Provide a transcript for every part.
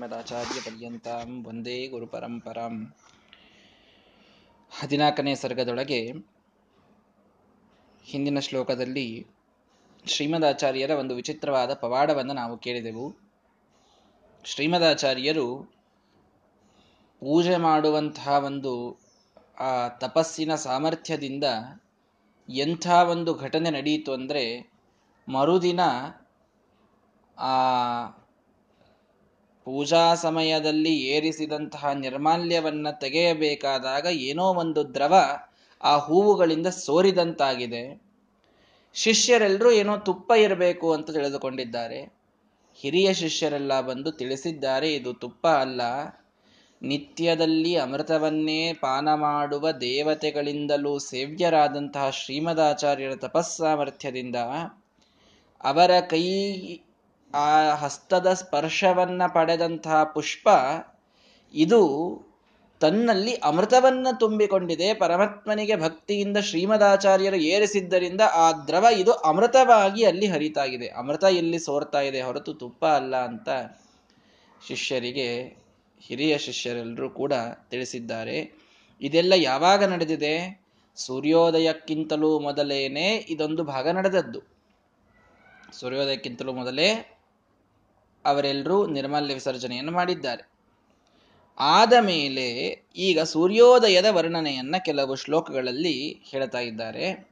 ಮದಾಚಾರ್ಯಪರ್ಯಂತಾಂ ವಂದೇ ಗುರುಪರಂಪರಾಂ. ಹದಿನಾಲ್ಕನೇ ಸರ್ಗದೊಳಗೆ ಹಿಂದಿನ ಶ್ಲೋಕದಲ್ಲಿ ಶ್ರೀಮದಾಚಾರ್ಯರ ಒಂದು ವಿಚಿತ್ರವಾದ ಪವಾಡವನ್ನು ನಾವು ಕೇಳಿದೆವು. ಶ್ರೀಮದಾಚಾರ್ಯರು ಪೂಜೆ ಮಾಡುವಂತಹ ಒಂದು, ಆ ತಪಸ್ಸಿನ ಸಾಮರ್ಥ್ಯದಿಂದ ಎಂಥ ಒಂದು ಘಟನೆ ನಡೆಯಿತು ಅಂದರೆ ಮರುದಿನ ಆ ಪೂಜಾ ಸಮಯದಲ್ಲಿ ಏರಿಸಿದಂತಹ ನಿರ್ಮಾಲ್ಯವನ್ನ ತೆಗೆಯಬೇಕಾದಾಗ ಏನೋ ಒಂದು ದ್ರವ ಆ ಹೂವುಗಳಿಂದ ಸೋರಿದಂತಾಗಿದೆ. ಶಿಷ್ಯರೆಲ್ಲರೂ ಏನೋ ತುಪ್ಪ ಇರಬೇಕು ಅಂತ ತಿಳಿದುಕೊಂಡಿದ್ದಾರೆ. ಹಿರಿಯ ಶಿಷ್ಯರೆಲ್ಲ ಬಂದು ತಿಳಿಸಿದ್ದಾರೆ, ಇದು ತುಪ್ಪ ಅಲ್ಲ. ನಿತ್ಯದಲ್ಲಿ ಅಮೃತವನ್ನೇ ಪಾನ ಮಾಡುವ ದೇವತೆಗಳಿಂದಲೂ ಸೇವ್ಯರಾದಂತಹ ಶ್ರೀಮದಾಚಾರ್ಯರ ತಪಸ್ಸಾಮರ್ಥ್ಯದಿಂದ ಅವರ ಕೈ ಆ ಹಸ್ತದ ಸ್ಪರ್ಶವನ್ನ ಪಡೆದಂತಹ ಪುಷ್ಪ ಇದು ತನ್ನಲ್ಲಿ ಅಮೃತವನ್ನ ತುಂಬಿಕೊಂಡಿದೆ. ಪರಮಾತ್ಮನಿಗೆ ಭಕ್ತಿಯಿಂದ ಶ್ರೀಮದಾಚಾರ್ಯರು ಏರಿಸಿದ್ದರಿಂದ ಆ ದ್ರವ ಇದು ಅಮೃತವಾಗಿ ಅಲ್ಲಿ ಹರಿತಾಗಿದೆ. ಅಮೃತ ಇಲ್ಲಿ ಸೋರ್ತಾ ಇದೆ ಹೊರತು ತುಪ್ಪ ಅಲ್ಲ ಅಂತ ಶಿಷ್ಯರಿಗೆ ಹಿರಿಯ ಶಿಷ್ಯರೆಲ್ಲರೂ ಕೂಡ ತಿಳಿಸಿದ್ದಾರೆ. ಇದೆಲ್ಲ ಯಾವಾಗ ನಡೆದಿದೆ? ಸೂರ್ಯೋದಯಕ್ಕಿಂತಲೂ ಮೊದಲೇನೆ ಇದೊಂದು ಭಾಗ ನಡೆದದ್ದು. ಸೂರ್ಯೋದಯಕ್ಕಿಂತಲೂ ಮೊದಲೇ ಅವರೆಲ್ಲರೂ ನಿರ್ಮಲ್ಯ ವಿಸರ್ಜನೆಯನ್ನು ಮಾಡಿದ್ದಾರೆ. ಆದ ಮೇಲೆ ಈಗ ಸೂರ್ಯೋದಯದ ವರ್ಣನೆಯನ್ನ ಕೆಲವು ಶ್ಲೋಕಗಳಲ್ಲಿ ಹೇಳ್ತಾ ಇದ್ದಾರೆ.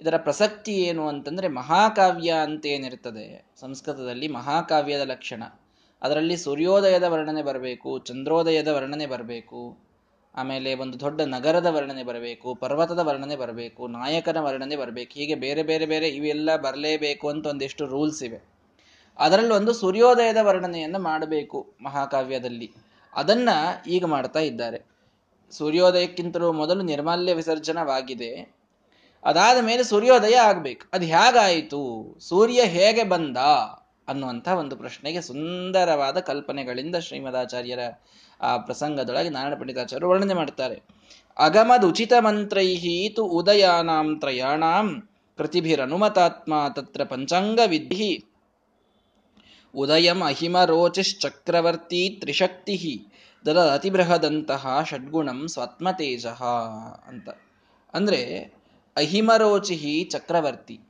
ಇದರ ಪ್ರಸಕ್ತಿ ಏನು ಅಂತಂದ್ರೆ ಮಹಾಕಾವ್ಯ ಅಂತ ಏನಿರ್ತದೆ ಸಂಸ್ಕೃತದಲ್ಲಿ ಮಹಾಕಾವ್ಯದ ಲಕ್ಷಣ. ಅದರಲ್ಲಿ ಸೂರ್ಯೋದಯದ ವರ್ಣನೆ ಬರಬೇಕು, ಚಂದ್ರೋದಯದ ವರ್ಣನೆ ಬರಬೇಕು, ಆಮೇಲೆ ಒಂದು ದೊಡ್ಡ ನಗರದ ವರ್ಣನೆ ಬರಬೇಕು, ಪರ್ವತದ ವರ್ಣನೆ ಬರಬೇಕು, ನಾಯಕನ ವರ್ಣನೆ ಬರಬೇಕು, ಹೀಗೆ ಬೇರೆ ಬೇರೆ ಬೇರೆ ಇವೆಲ್ಲ ಬರಲೇಬೇಕು ಅಂತ ಒಂದಿಷ್ಟು ರೂಲ್ಸ್ ಇವೆ. ಅದರಲ್ಲಿ ಒಂದು ಸೂರ್ಯೋದಯದ ವರ್ಣನೆಯನ್ನು ಮಾಡಬೇಕು ಮಹಾಕಾವ್ಯದಲ್ಲಿ. ಅದನ್ನ ಈಗ ಮಾಡ್ತಾ ಇದ್ದಾರೆ. ಸೂರ್ಯೋದಯಕ್ಕಿಂತಲೂ ಮೊದಲು ನಿರ್ಮಾಲ್ಯ ವಿಸರ್ಜನವಾಗಿದೆ. ಅದಾದ ಮೇಲೆ ಸೂರ್ಯೋದಯ ಆಗ್ಬೇಕು. ಅದು ಹೇಗಾಯಿತು? ಸೂರ್ಯ ಹೇಗೆ ಬಂದ? ಅನ್ನುವಂಥ ಒಂದು ಪ್ರಶ್ನೆಗೆ ಸುಂದರವಾದ ಕಲ್ಪನೆಗಳಿಂದ ಶ್ರೀಮದಾಚಾರ್ಯರ ಆ ಪ್ರಸಂಗದೊಳಗೆ ನಾರಾಯಣ ಪಂಡಿತಾಚಾರ್ಯರು ವರ್ಣನೆ ಮಾಡ್ತಾರೆ. ಅಗಮದ್ ಉಚಿತ ಮಂತ್ರೈಹಿ ತು ಉದಯಾನಾಂ ತ್ರಯಾಣಾಂ ಕೃತಿಭಿರನುಮತಾತ್ಮ ತತ್ರ ಪಂಚಾಂಗ ವಿಧಿ ಉದಯಂ ಅಹಿಮರೋಚಿಶ್ಚಕ್ರವರ್ತಿ ತ್ರಿಶಕ್ತಿ ದದ ಅತಿಬೃಹದಂತಹ ಷಡ್ಗುಣಂ ಸ್ವಾತ್ಮತೇಜ ಅಂತ. ಅಂದರೆ ಅಹಿಮರೋಚಿಹಿ ಚಕ್ರವರ್ತಿ.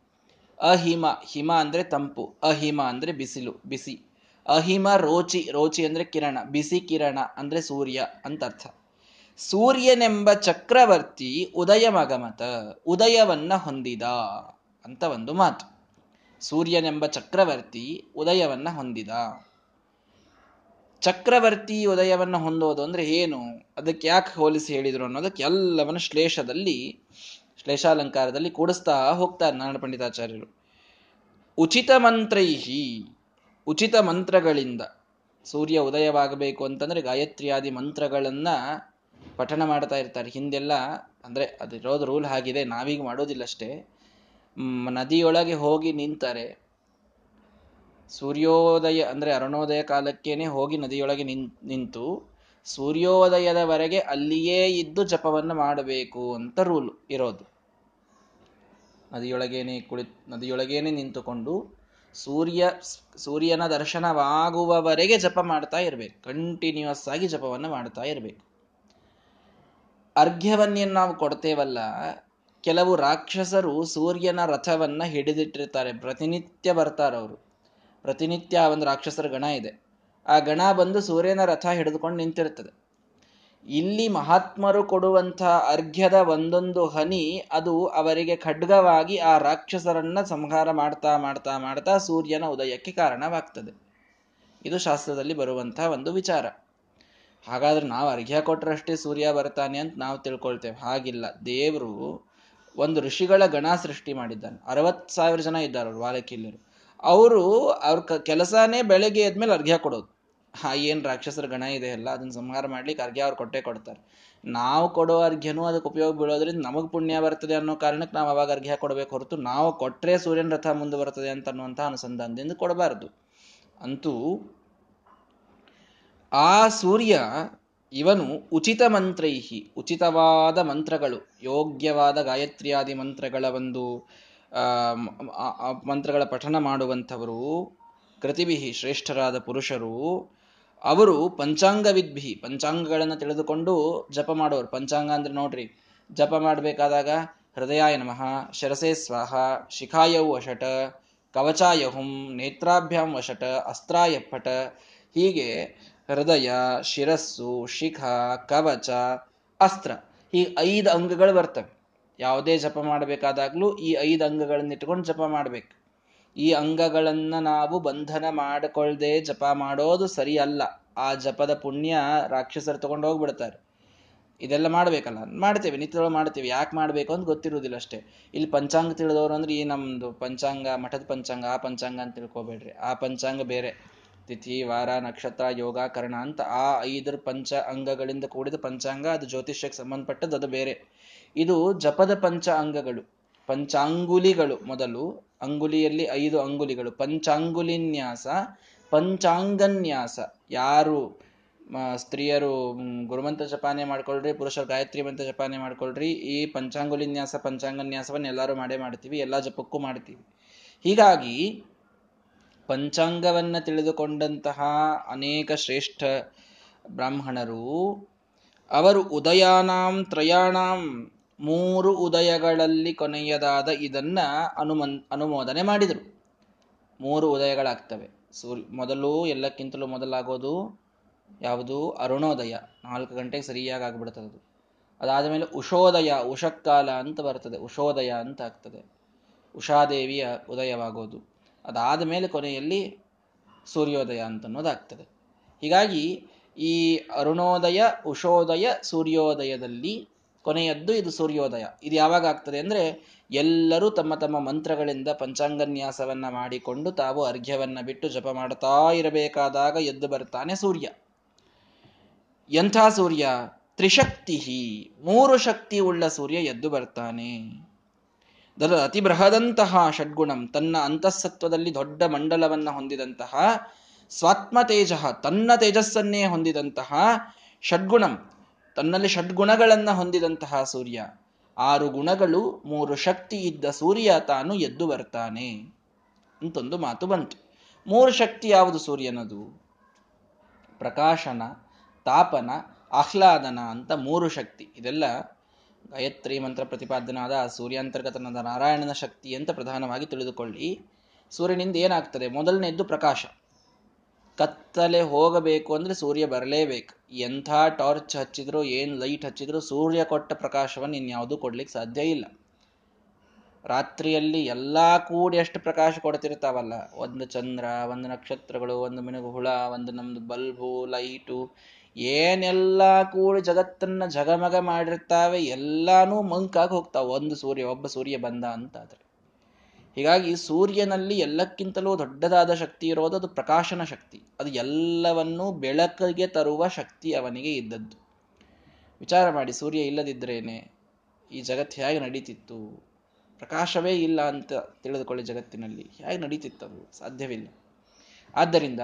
ಅಹಿಮ, ಹಿಮ ಅಂದರೆ ತಂಪು, ಅಹಿಮ ಅಂದರೆ ಬಿಸಿಲು, ಬಿಸಿ. ಅಹಿಮ ರೋಚಿ ರೋಚಿ ಅಂದರೆ ಕಿರಣ, ಬಿಸಿ ಕಿರಣ ಅಂದರೆ ಸೂರ್ಯ ಅಂತ ಅರ್ಥ. ಸೂರ್ಯನೆಂಬ ಚಕ್ರವರ್ತಿ ಉದಯಮಗಮತ, ಉದಯವನ್ನ ಹೊಂದಿದ ಅಂತ ಒಂದು ಮಾತು. ಸೂರ್ಯನೆಂಬ ಚಕ್ರವರ್ತಿ ಉದಯವನ್ನ ಹೊಂದಿದ. ಚಕ್ರವರ್ತಿ ಉದಯವನ್ನ ಹೊಂದೋದು ಅಂದ್ರೆ ಏನು? ಅದಕ್ಕೆ ಯಾಕೆ ಹೋಲಿಸಿ ಹೇಳಿದ್ರು ಅನ್ನೋದಕ್ಕೆ ಎಲ್ಲವನ್ನ ಶ್ಲೇಷದಲ್ಲಿ, ಶ್ಲೇಷಾಲಂಕಾರದಲ್ಲಿ ಕೂಡಿಸ್ತಾ ಹೋಗ್ತಾರೆ ನಾರಾಯಣ ಪಂಡಿತಾಚಾರ್ಯರು. ಉಚಿತ ಮಂತ್ರೈಹಿ, ಉಚಿತ ಮಂತ್ರಗಳಿಂದ ಸೂರ್ಯ ಉದಯವಾಗಬೇಕು ಅಂತಂದ್ರೆ ಗಾಯತ್ರಿಯಾದಿ ಮಂತ್ರಗಳನ್ನ ಪಠಣ ಮಾಡ್ತಾ ಇರ್ತಾರೆ. ಹಿಂದೆಲ್ಲ ಅಂದ್ರೆ ಅದಿರೋದು ರೂಲ್ ಆಗಿದೆ ನಾವೀಗ ಮಾಡೋದಿಲ್ಲ ಅಷ್ಟೇ. ನದಿಯೊಳಗೆ ಹೋಗಿ ನಿಂತರೆ, ಸೂರ್ಯೋದಯ ಅಂದ್ರೆ ಅರುಣೋದಯ ಕಾಲಕ್ಕೇನೆ ಹೋಗಿ ನದಿಯೊಳಗೆ ನಿಂತು ಸೂರ್ಯೋದಯದವರೆಗೆ ಅಲ್ಲಿಯೇ ಇದ್ದು ಜಪವನ್ನು ಮಾಡಬೇಕು ಅಂತ ರೂಲ್ ಇರೋದು. ನದಿಯೊಳಗೇನೆ ಕುಳಿ, ನದಿಯೊಳಗೇನೆ ನಿಂತುಕೊಂಡು ಸೂರ್ಯ, ಸೂರ್ಯನ ದರ್ಶನವಾಗುವವರೆಗೆ ಜಪ ಮಾಡ್ತಾ ಇರಬೇಕು. ಕಂಟಿನ್ಯೂಸ್ ಆಗಿ ಜಪವನ್ನು ಮಾಡ್ತಾ ಇರಬೇಕು. ಅರ್ಘ್ಯವನ್ನೇನು ನಾವು ಕೊಡ್ತೇವಲ್ಲ ಕೆಲವು ರಾಕ್ಷಸರು ಸೂರ್ಯನ ರಥವನ್ನ ಹಿಡಿದಿಟ್ಟಿರ್ತಾರೆ. ಪ್ರತಿನಿತ್ಯ ಬರ್ತಾರೆ ಅವರು. ಪ್ರತಿನಿತ್ಯ ಆ ಒಂದು ರಾಕ್ಷಸರ ಗಣ ಇದೆ. ಆ ಗಣ ಬಂದು ಸೂರ್ಯನ ರಥ ಹಿಡಿದುಕೊಂಡು ನಿಂತಿರ್ತದೆ. ಇಲ್ಲಿ ಮಹಾತ್ಮರು ಕೊಡುವಂಥ ಅರ್ಘ್ಯದ ಒಂದೊಂದು ಹನಿ ಅದು ಅವರಿಗೆ ಖಡ್ಗವಾಗಿ ಆ ರಾಕ್ಷಸರನ್ನ ಸಂಹಾರ ಮಾಡ್ತಾ ಮಾಡ್ತಾ ಮಾಡ್ತಾ ಸೂರ್ಯನ ಉದಯಕ್ಕೆ ಕಾರಣವಾಗ್ತದೆ. ಇದು ಶಾಸ್ತ್ರದಲ್ಲಿ ಬರುವಂತಹ ಒಂದು ವಿಚಾರ. ಹಾಗಾದ್ರೆ ನಾವು ಅರ್ಘ್ಯ ಕೊಟ್ಟರಷ್ಟೇ ಸೂರ್ಯ ಬರ್ತಾನೆ ಅಂತ ನಾವು ತಿಳ್ಕೊಳ್ತೇವೆ. ಹಾಗಿಲ್ಲ. ದೇವರು ಒಂದು ಋಷಿಗಳ ಗಣ ಸೃಷ್ಟಿ ಮಾಡಿದ್ದಾನೆ. ಅರವತ್ ಸಾವಿರ ಜನ ಇದ್ದಾರೆ ಅವ್ರು ಅವರು, ಅವ್ರ ಕೆಲಸನೇ ಬೆಳಗ್ಗೆ ಎದ್ಮೇಲೆ ಅರ್ಘ್ಯ ಕೊಡೋದು. ಹಾ ಏನ್ ರಾಕ್ಷಸರ ಗಣ ಇದೆ ಅಲ್ಲ ಅದನ್ನ ಸಂಹಾರ ಮಾಡ್ಲಿಕ್ಕೆ ಅರ್ಘ್ಯ ಅವ್ರು ಕೊಟ್ಟೆ ಕೊಡ್ತಾರೆ. ನಾವು ಕೊಡೋ ಅರ್ಘ್ಯನೂ ಅದಕ್ಕೆ ಉಪಯೋಗ ಬೀಳೋದ್ರಿಂದ ನಮಗೆ ಪುಣ್ಯ ಬರ್ತದೆ ಅನ್ನೋ ಕಾರಣಕ್ಕೆ ನಾವು ಅವಾಗ ಅರ್ಘ್ಯ ಕೊಡಬೇಕು ಹೊರತು ನಾವು ಕೊಟ್ಟರೆ ಸೂರ್ಯನ ರಥ ಮುಂದೆ ಬರ್ತದೆ ಅಂತ ಅನ್ನುವಂಥ ಅನುಸಂಧಾನದಿಂದ ಕೊಡಬಾರದು. ಅಂತೂ ಆ ಸೂರ್ಯ ಇವನು ಉಚಿತ ಮಂತ್ರೈಹಿ, ಉಚಿತವಾದ ಮಂತ್ರಗಳು, ಯೋಗ್ಯವಾದ ಗಾಯತ್ರಿಯಾದಿ ಮಂತ್ರಗಳ ಒಂದು ಮಂತ್ರಗಳ ಪಠನ ಮಾಡುವಂಥವರು ಕೃತಿವಿಹಿ ಶ್ರೇಷ್ಠರಾದ ಪುರುಷರು. ಅವರು ಪಂಚಾಂಗವಿದ್ಭಿ ಪಂಚಾಂಗಗಳನ್ನು ತಿಳಿದುಕೊಂಡು ಜಪ ಮಾಡೋರು. ಪಂಚಾಂಗ ಅಂದ್ರೆ ನೋಡ್ರಿ, ಜಪ ಮಾಡಬೇಕಾದಾಗ ಹೃದಯಾಯ ನಮಃ, ಶರಸೇ ಸ್ವಾಹ ಶಿಖಾಯವು ವಶಟ ಕವಚಾಯ ಹುಂ ನೇತ್ರಾಭ್ಯಾಂ ವಶಟ ಅಸ್ತ್ರಾಯ ಪಟ ಹೀಗೆ ಹೃದಯ, ಶಿರಸ್ಸು, ಶಿಖ, ಕವಚ, ಅಸ್ತ್ರ ಈ ಐದು ಅಂಗಗಳು ಬರ್ತವೆ. ಯಾವುದೇ ಜಪ ಮಾಡಬೇಕಾದಾಗಲೂ ಈ ಐದು ಅಂಗಗಳನ್ನ ಇಟ್ಕೊಂಡು ಜಪ ಮಾಡ್ಬೇಕು. ಈ ಅಂಗಗಳನ್ನ ನಾವು ಬಂಧನ ಮಾಡಿಕೊಳ್ಳದೆ ಜಪ ಮಾಡೋದು ಸರಿ ಅಲ್ಲ ಆ ಜಪದ ಪುಣ್ಯ ರಾಕ್ಷಸರು ತಗೊಂಡು ಹೋಗ್ಬಿಡ್ತಾರೆ. ಇದೆಲ್ಲ ಮಾಡ್ಬೇಕಲ್ಲ, ಮಾಡ್ತೇವೆ, ನಿತ್ಯದೊಳಗೆ ಮಾಡ್ತೇವೆ. ಯಾಕೆ ಮಾಡ್ಬೇಕು ಅಂತ ಗೊತ್ತಿರುವುದಿಲ್ಲ ಅಷ್ಟೇ. ಇಲ್ಲಿ ಪಂಚಾಂಗ ತಿಳಿದವರು ಅಂದ್ರೆ ಈ ನಮ್ದು ಪಂಚಾಂಗ, ಮಠದ ಪಂಚಾಂಗ, ಆ ಪಂಚಾಂಗ ಅಂತ ತಿಳ್ಕೊಬೇಡ್ರಿ. ಆ ಪಂಚಾಂಗ ಬೇರೆ. ತಿಥಿ, ವಾರ, ನಕ್ಷತ್ರ, ಯೋಗ, ಕರ್ಣ ಅಂತ ಆ ಐದರ ಪಂಚ ಅಂಗಗಳಿಂದ ಕೂಡಿದ ಪಂಚಾಂಗ, ಅದು ಜ್ಯೋತಿಷ್ಯಕ್ಕೆ ಸಂಬಂಧಪಟ್ಟದ್ದು, ಅದು ಬೇರೆ. ಇದು ಜಪದ ಪಂಚ ಅಂಗಗಳು, ಪಂಚಾಂಗುಲಿಗಳು ಮೊದಲು, ಅಂಗುಲಿಯಲ್ಲಿ ಐದು ಅಂಗುಲಿಗಳು, ಪಂಚಾಂಗುಲಿನ್ಯಾಸ, ಪಂಚಾಂಗನ್ಯಾಸ. ಯಾರು ಸ್ತ್ರೀಯರು ಗುರುಮಂತ ಜಪಾನೆ ಮಾಡ್ಕೊಳ್ರಿ, ಪುರುಷರು ಗಾಯತ್ರಿ ಮಂತ್ರ ಜಪಾನೆ ಮಾಡ್ಕೊಳ್ರಿ, ಈ ಪಂಚಾಂಗುಲಿನ್ಯಾಸ, ಪಂಚಾಂಗನ್ಯಾಸವನ್ನು ಎಲ್ಲರೂ ಮಾಡೇ ಮಾಡ್ತೀವಿ, ಎಲ್ಲ ಜಪಕ್ಕೂ ಮಾಡ್ತೀವಿ. ಹೀಗಾಗಿ ಪಂಚಾಂಗವನ್ನ ತಿಳಿದುಕೊಂಡಂತಹ ಅನೇಕ ಶ್ರೇಷ್ಠ ಬ್ರಾಹ್ಮಣರು, ಅವರು ಉದಯಾನಾಂ ತ್ರಯಾಣಾಂ ಮೂರು ಉದಯಗಳಲ್ಲಿ ಕೊನೆಯದಾದ ಇದನ್ನ ಅನುಮನ್, ಅನುಮೋದನೆ ಮಾಡಿದರು. ಮೂರು ಉದಯಗಳಾಗ್ತವೆ. ಸೂರ್ಯ ಮೊದಲು ಎಲ್ಲಕ್ಕಿಂತಲೂ ಮೊದಲಾಗೋದು ಯಾವುದು? ಅರುಣೋದಯ. ನಾಲ್ಕು ಗಂಟೆಗೆ ಸರಿಯಾಗಿ ಆಗ್ಬಿಡ್ತದೆ ಅದು ಅದಾದ ಮೇಲೆ ಉಷೋದಯ ಉಷಕ್ಕಾಲ ಅಂತ ಬರ್ತದೆ. ಉಷೋದಯ ಅಂತ ಆಗ್ತದೆ. ಉಷಾದೇವಿಯ ಉದಯವಾಗೋದು. ಅದಾದ ಮೇಲೆ ಕೊನೆಯಲ್ಲಿ ಸೂರ್ಯೋದಯ ಅಂತನ್ನೋದಾಗ್ತದೆ ಹೀಗಾಗಿ ಈ ಅರುಣೋದಯ, ಉಷೋದಯ, ಸೂರ್ಯೋದಯದಲ್ಲಿ ಕೊನೆಯದ್ದು ಇದು ಸೂರ್ಯೋದಯ. ಇದು ಯಾವಾಗ ಆಗ್ತದೆ ಅಂದರೆ ಎಲ್ಲರೂ ತಮ್ಮ ತಮ್ಮ ಮಂತ್ರಗಳಿಂದ ಪಂಚಾಂಗನ್ಯಾಸವನ್ನ ಮಾಡಿಕೊಂಡು ತಾವು ಅರ್ಘ್ಯವನ್ನ ಬಿಟ್ಟು ಜಪ ಮಾಡ್ತಾ ಇರಬೇಕಾದಾಗ ಎದ್ದು ಬರ್ತಾನೆ ಸೂರ್ಯ. ಎಂಥ ಸೂರ್ಯ? ತ್ರಿಶಕ್ತಿ ಮೂರು ಶಕ್ತಿ ಉಳ್ಳ ಸೂರ್ಯ ಎದ್ದು ಬರ್ತಾನೆ. ಅತಿ ಬೃಹದಂತಹ ಷಡ್ಗುಣಂ, ತನ್ನ ಅಂತಃಸತ್ವದಲ್ಲಿ ದೊಡ್ಡ ಮಂಡಲವನ್ನ ಹೊಂದಿದಂತಹ ಸ್ವಾತ್ಮ ತೇಜ ತನ್ನ ತೇಜಸ್ಸನ್ನೇ ಹೊಂದಿದಂತಹ ಷಡ್ಗುಣಂ, ತನ್ನಲ್ಲಿ ಷಡ್ಗುಣಗಳನ್ನ ಹೊಂದಿದಂತಹ ಸೂರ್ಯ. ಆರು ಗುಣಗಳು, ಮೂರು ಶಕ್ತಿ ಇದ್ದ ಸೂರ್ಯ ತಾನು ಎದ್ದು ಬರ್ತಾನೆ. ಅಂತೊಂದು ಮಾತು ಬಂತು. ಮೂರು ಶಕ್ತಿ ಯಾವುದು ಸೂರ್ಯನದು? ಪ್ರಕಾಶನ, ತಾಪನ, ಆಹ್ಲಾದನ ಅಂತ ಮೂರು ಶಕ್ತಿ. ಇದೆಲ್ಲ ಗಾಯತ್ರಿ ಮಂತ್ರ ಪ್ರತಿಪಾದನಾದ ಸೂರ್ಯಾಂತರ್ಗತನಾದ ನಾರಾಯಣನ ಶಕ್ತಿ ಅಂತ ಪ್ರಧಾನವಾಗಿ ತಿಳಿದುಕೊಳ್ಳಿ. ಸೂರ್ಯನಿಂದ ಏನಾಗ್ತದೆ? ಮೊದಲನೇದ್ದು ಪ್ರಕಾಶ. ಕತ್ತಲೆ ಹೋಗಬೇಕು ಅಂದ್ರೆ ಸೂರ್ಯ ಬರಲೇಬೇಕು. ಎಂಥ ಟಾರ್ಚ್ ಹಚ್ಚಿದ್ರು, ಏನ್ ಲೈಟ್ ಹಚ್ಚಿದ್ರು ಸೂರ್ಯ ಕೊಟ್ಟ ಪ್ರಕಾಶವನ್ನು ಇನ್ಯಾವುದೂ ಕೊಡ್ಲಿಕ್ಕೆ ಸಾಧ್ಯ ಇಲ್ಲ. ರಾತ್ರಿಯಲ್ಲಿ ಎಲ್ಲಾ ಕೂಡಿ ಎಷ್ಟು ಪ್ರಕಾಶ ಕೊಡ್ತಿರ್ತಾವಲ್ಲ. ಒಂದು ಚಂದ್ರ, ಒಂದು ನಕ್ಷತ್ರಗಳು, ಒಂದು ಮಿನುಗು ಹುಳ ಒಂದು ನಮ್ದು ಬಲ್ಬು, ಲೈಟು ಏನೆಲ್ಲ ಕೂಡಿ ಜಗತ್ತನ್ನ ಜಗಮಗ ಮಾಡಿರ್ತಾವೆ, ಎಲ್ಲಾನು ಮಂಕಾಗಿ ಹೋಗ್ತಾವೆ. ಒಂದು ಸೂರ್ಯ, ಒಬ್ಬ ಸೂರ್ಯ ಬಂದ ಅಂತಾದ್ರೆ. ಹೀಗಾಗಿ ಸೂರ್ಯನಲ್ಲಿ ಎಲ್ಲಕ್ಕಿಂತಲೂ ದೊಡ್ಡದಾದ ಶಕ್ತಿ ಇರೋದು ಅದು ಪ್ರಕಾಶನ ಶಕ್ತಿ. ಅದು ಎಲ್ಲವನ್ನೂ ಬೆಳಕಿಗೆ ತರುವ ಶಕ್ತಿ ಅವನಿಗೆ ಇದ್ದದ್ದು. ವಿಚಾರ ಮಾಡಿ, ಸೂರ್ಯ ಇಲ್ಲದಿದ್ರೇನೆ ಈ ಜಗತ್ತು ಹೇಗೆ ನಡೀತಿತ್ತು? ಪ್ರಕಾಶವೇ ಇಲ್ಲ ಅಂತ ತಿಳಿದುಕೊಳ್ಳಿ ಜಗತ್ತಿನಲ್ಲಿ. ಹೇಗೆ ಅದು? ಸಾಧ್ಯವಿಲ್ಲ. ಆದ್ದರಿಂದ